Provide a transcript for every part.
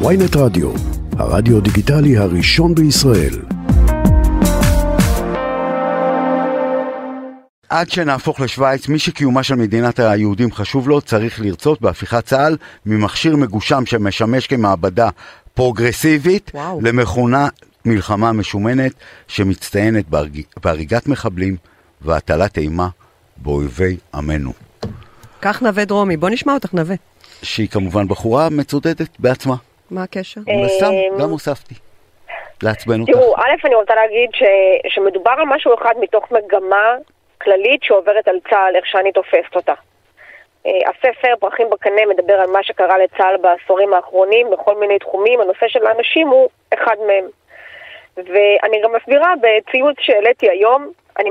ויינט רדיו, הרדיו דיגיטלי הראשון בישראל. עד שנהפוך לשוויץ, מי שקיומה של מדינת היהודים חשוב לו, צריך לרצות בהפיכת צה"ל ממכשיר מגושם שמשמש כמעבדה פרוגרסיבית וואו. למכונה מלחמה משומנת שמצטיינת בהרג... בהריגת מחבלים והטלת אימה באויבי עמנו. כך נווה דרומי. בוא נשמע אותך נווה. שהיא כמובן בחורה מצודדת בעצמה. מה הקשר? אה, וסתם, גם הוספתי. לעצבן אותך. תראו, א', אני רוצה להגיד ש, שמדובר על משהו אחד מתוך מגמה כללית שעוברת על צה"ל, איך שאני תופסת אותה. אה, הספר פרחים בקנה מדבר על מה שקרה לצה"ל בעשורים האחרונים בכל מיני תחומים, הנושא של האנשים הוא אחד מהם. ואני גם מסבירה בציוץ שהעליתי היום, אני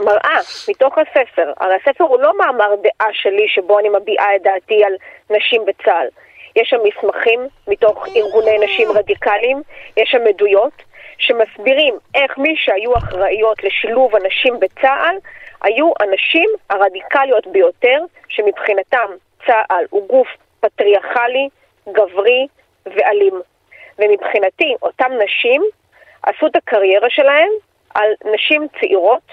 מראה מתוך הספר, הרי הספר הוא לא מאמר דעה שלי שבו אני מביעה את דעתי על נשים בצה"ל. יש שם מסמכים מתוך ארגוני נשים רדיקליים, יש שם עדויות שמסבירים איך מי שהיו אחראיות לשילוב הנשים בצה"ל היו הנשים הרדיקליות ביותר, שמבחינתם צה"ל הוא גוף פטריארכלי, גברי ואלים. ומבחינתי, אותן נשים עשו את הקריירה שלהן על נשים צעירות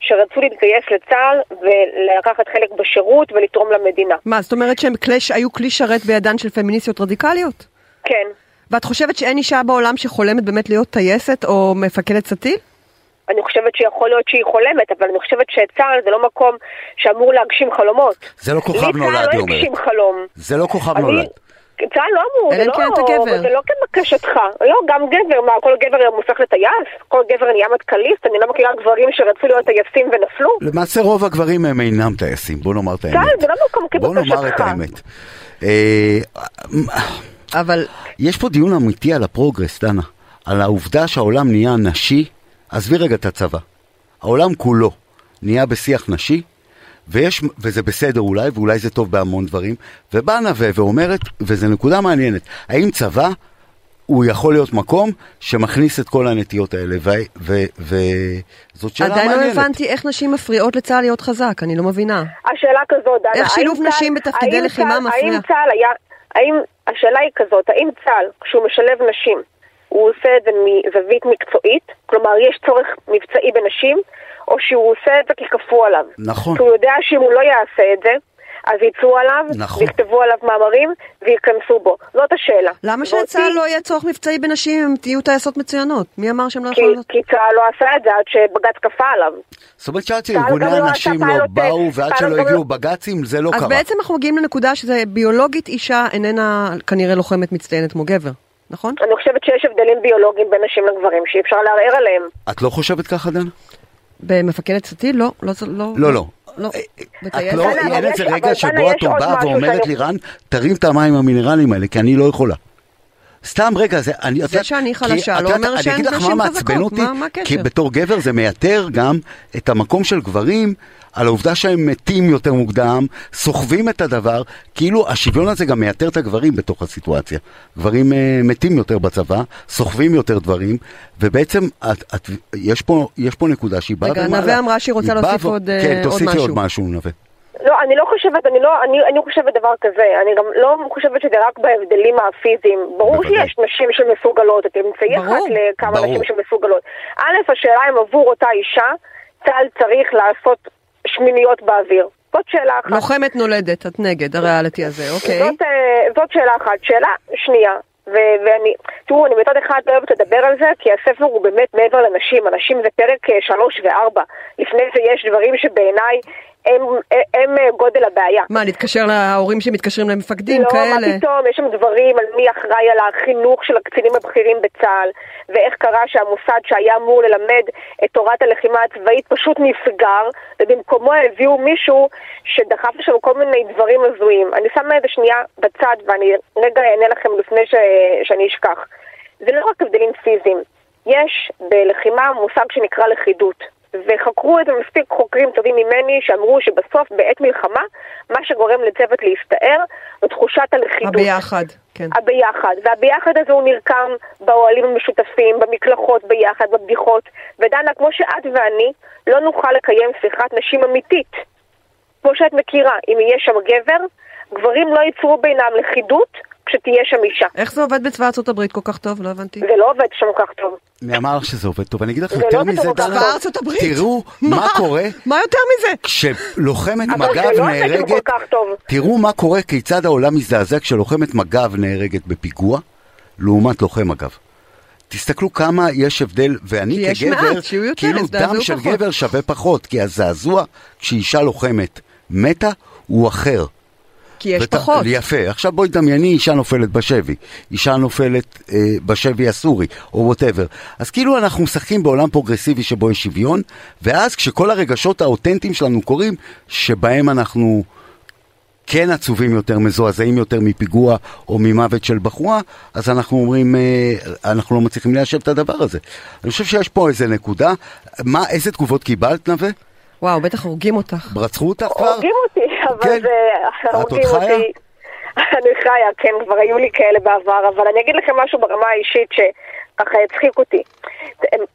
שרצו להתגייס לצה"ל ולקחת חלק בשירות ולתרום למדינה. מה, זאת אומרת שהם כלי, היו כלי שרת בידן של פמיניסטיות רדיקליות? כן. ואת חושבת שאין אישה בעולם שחולמת באמת להיות טייסת או מפקדת סטיל? אני חושבת שיכול להיות שהיא חולמת, אבל אני חושבת שצה"ל זה לא מקום שאמור להגשים חלומות. זה לא כוכב לי נולד, צה"ל היא לא אומרת. הגשים חלום. זה לא כוכב אני- נולד. צה"ל לא אמור, זה אם כן לא, אתה גבר. זה לא כמקשתך. לא, גם גבר, מה, כל גבר היום הופך לטייס? כל גבר נהיה מטכליסט? אני לא מכירה גברים שרצו להיות טייסים ונפלו. למעשה רוב הגברים הם אינם טייסים, בוא נאמר את האמת. צה"ל זה לא מקום בוא נאמר את כבקשתך. האמת. אה, אבל יש פה דיון אמיתי על הפרוגרס, דנה. על העובדה שהעולם נהיה נשי. עזבי רגע את הצבא. העולם כולו נהיה בשיח נשי, ויש, וזה בסדר אולי, ואולי זה טוב בהמון דברים, ובאה נווה ואומרת, וזו נקודה מעניינת, האם צבא הוא יכול להיות מקום שמכניס את כל הנטיות האלה, ו- ו- וזאת שאלה עדיין מעניינת. לא הבנתי איך נשים מפריעות לצה"ל להיות חזק, אני לא מבינה. השאלה כזאת, דנה, איך שילוב נשים צה"ל- בתפקידי לחימה צה"ל- מפריע? האם צה"ל היה, האם, השאלה היא כזאת, האם צה"ל, כשהוא משלב נשים, הוא עושה את זה מזווית מקצועית, כלומר יש צורך מבצעי בנשים, או שהוא עושה את זה כי כפו עליו. נכון. כי הוא יודע שאם הוא לא יעשה את זה, אז יצאו עליו, נכון. ויכתבו עליו מאמרים, וייכנסו בו. זאת השאלה. למה שלצה"ל לא יהיה צורך מבצעי בנשים אם תהיו טייסות מצוינות? מי אמר שהם לא יכולים להיות? כי צה"ל לא עשה את זה עד שבג"ץ כפה עליו. זאת אומרת שעד צה"ל גם שארגוני לא הנשים לא באו טסט, ועד צה"ל שלא גם הגיעו לא- בג"צים, זה לא אז קרה. בעצם אנחנו מגיעים לנקודה שזה ביולוגית אישה איננה כנראה לוחמת מצטיינת כמו גבר, נכון? אני חושבת שיש הבדלים ביולוגיים בין נשים לגברים שאי אפשר לערער עליהם. את לא חושבת ככה, דנה? במפקדת סטיל? לא, לא, לא. לא, לא. לא. את בטייסת? לא, דנה, אבל אין איזה רגע שבו את באה ואומרת לי, רן, תרים את המים המינרליים האלה, כי אני לא יכולה. סתם רגע, זה, אני, יודעת- שאני חלשה לא אומר שאין אני אגיד לך נשים מה חזקות, מעצבן אותי, מה- מה הקשר? כי בתור גבר זה מייתר גם את המקום של גברים על העובדה שהם מתים יותר מוקדם, סוחבים את הדבר, כאילו השוויון הזה גם מייתר את הגברים בתוך הסיטואציה. גברים אה, מתים יותר בצבא, סוחבים יותר דברים, ובעצם את, את, יש, פה, יש פה נקודה שהיא באה רגע, ומעלה. נווה אמרה שהיא רוצה היא באה להוסיף ו- עוד, אה, כן, עוד תוסיפי עוד משהו. משהו, נווה. לא, אני לא חושבת, אני לא, אני, אני חושבת דבר כזה, אני גם לא חושבת שזה רק בהבדלים הפיזיים. ברור בוודאי. שיש נשים שמסוגלות, את תמצאי ברור, אחת לכמה ברור. נשים שמסוגלות. א', השאלה אם עבור אותה אישה, צה"ל צריך לעשות שמיניות באוויר. זאת שאלה אחת. לוחמת נולדת, את נגד הריאליטי הזה, אוקיי. זאת, אה, זאת שאלה אחת. שאלה שנייה, ו- ואני, תראו, אני מצד אחד לא אוהבת לדבר על זה, כי הספר הוא באמת מעבר לנשים. הנשים זה פרק אה, שלוש וארבע. לפני זה יש דברים שבעיניי הם, הם, הם אה, גודל הבעיה. מה, נתקשר להורים שמתקשרים למפקדים לא, כאלה? מה פתאום, יש שם דברים על מי אחראי על החינוך של הקצינים הבכירים בצה"ל, ואיך קרה שהמוסד שהיה אמור ללמד את תורת הלחימה הצבאית פשוט נסגר, ובמקומו הביאו מישהו שדחף לשם כל מיני דברים הזויים. אני שמה את זה שנייה בצד, ואני רגע אענה לכם לפני ש... שאני אשכח. זה לא רק הבדלים פיזיים, יש בלחימה מושג שנקרא לכידות. וחקרו את זה מספיק חוקרים טובים ממני שאמרו שבסוף בעת מלחמה מה שגורם לצוות להסתער זו תחושת הלכידות. הביחד, כן. הביחד, והביחד הזה הוא נרקם באוהלים המשותפים, במקלחות ביחד, בבדיחות, ודנה, כמו שאת ואני לא נוכל לקיים שיחת נשים אמיתית, כמו שאת מכירה, אם יהיה שם גבר, גברים לא ייצרו בינם לכידות כשתהיה שם אישה. איך זה עובד בצבא ארצות הברית כל כך טוב? לא הבנתי. זה לא עובד שם כל כך טוב. מי אמר לך שזה עובד טוב? אני אגיד לך יותר לא מזה. דנה. תראו מה קורה מה יותר מזה? כשלוחמת מג"ב לא נהרגת. תראו מה קורה, כיצד העולם מזדעזע כשלוחמת מג"ב נהרגת בפיגוע, לעומת לוחם מג"ב. תסתכלו כמה יש הבדל, ואני כגבר, מעט, כאילו דם של פחות. גבר שווה פחות, כי הזעזוע כשאישה לוחמת מתה הוא אחר. כי יש ות- פחות. יפה. עכשיו בואי דמייני אישה נופלת בשבי, אישה נופלת אה, בשבי הסורי, או whatever. אז כאילו אנחנו משחקים בעולם פרוגרסיבי שבו יש שוויון, ואז כשכל הרגשות האותנטיים שלנו קורים, שבהם אנחנו כן עצובים יותר, מזועזעים יותר מפיגוע או ממוות של בחורה, אז אנחנו אומרים, אה, אנחנו לא מצליחים ליישב את הדבר הזה. אני חושב שיש פה איזה נקודה. מה, איזה תגובות קיבלת, נווה? וואו, בטח הורגים אותך. רצחו אותך כבר? הורגים אותי, אבל כן. זה... את עוד הורגים חיה? אותי. אני חיה, כן, כבר היו לי כאלה בעבר, אבל אני אגיד לכם משהו ברמה האישית שככה הצחיק אותי.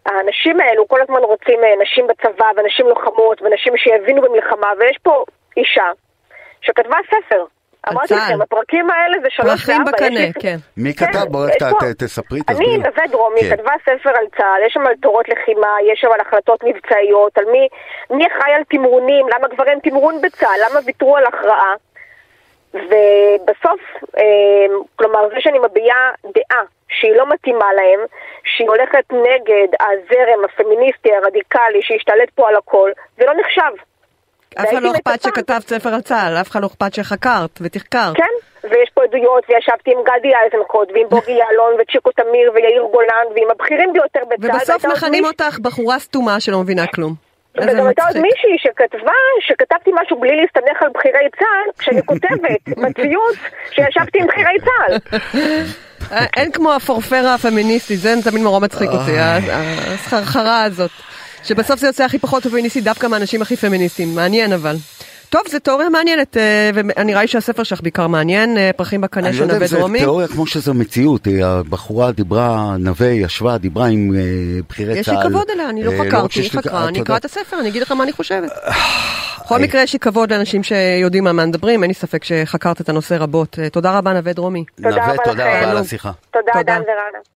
האנשים האלו כל הזמן רוצים אה, נשים בצבא ונשים לוחמות ונשים שיבינו במלחמה, ויש פה אישה שכתבה ספר. אמרתי צה"ל. לכם, הפרקים האלה זה שלוש פרחים וארבע. יש בקנה, כן. מי כן, כתב? בואי ת- תספרי, אני, תסבירי. נווה דרומי, כן. כתבה ספר על צה"ל, יש שם על תורות לחימה, יש שם על החלטות מבצעיות, על מי, אחראי על תמרונים, למה כבר אין תמרון בצה"ל, למה ויתרו על הכרעה. ובסוף, אה, כלומר, זה שאני מביעה דעה שהיא לא מתאימה להם, שהיא הולכת נגד הזרם הפמיניסטי הרדיקלי שהשתלט פה על הכל, זה לא נחשב. אף אחד לא אכפת שכתבת ספר על צה"ל, אף אחד לא אכפת שחקרת ותחקרת. כן, ויש פה עדויות, וישבתי עם גדי איזנקוט, ועם בוגי יעלון, וצ'יקו תמיר, ויאיר גולן, ועם הבכירים ביותר בצה"ל. ובסוף מכנים אותך בחורה סתומה שלא מבינה כלום. וגם הייתה עוד. מישהי שכתבה, שכתבתי משהו בלי להסתמך על בכירי צה"ל, כשאני כותבת בציוץ שישבתי עם בכירי צה"ל. אה, אין כמו הפורפרה הפמיניסטית, זה תמיד נורא מצחיק אותי, ה- ה- הסחרחרה הזאת. שבסוף זה יוצא הכי פחות פמיניסטי דווקא מהאנשים הכי פמיניסטיים, מעניין אבל. טוב, זו תיאוריה מעניינת, אה, ונראה לי שהספר שלך בעיקר מעניין, אה, פרחים בקנה אני של לא יודע אם נווה דרומי. תיאוריה כמו שזו מציאות, אה, הבחורה דיברה, נווה ישבה, דיברה עם בכירי יש צה"ל. לי כבוד אליה, אני לא חקרתי, היא חקרה, אני אקרא את הספר, אני אגיד לך מה אני חושבת. בכל מקרה, יש לי כבוד לאנשים שיודעים על מה מדברים, אין לי ספק שחקרת את הנושא רבות. תודה רבה, נווה דרומי. תודה נווה, רבה תודה לכם. רבה על השיחה. תודה, תודה. דן ורנה.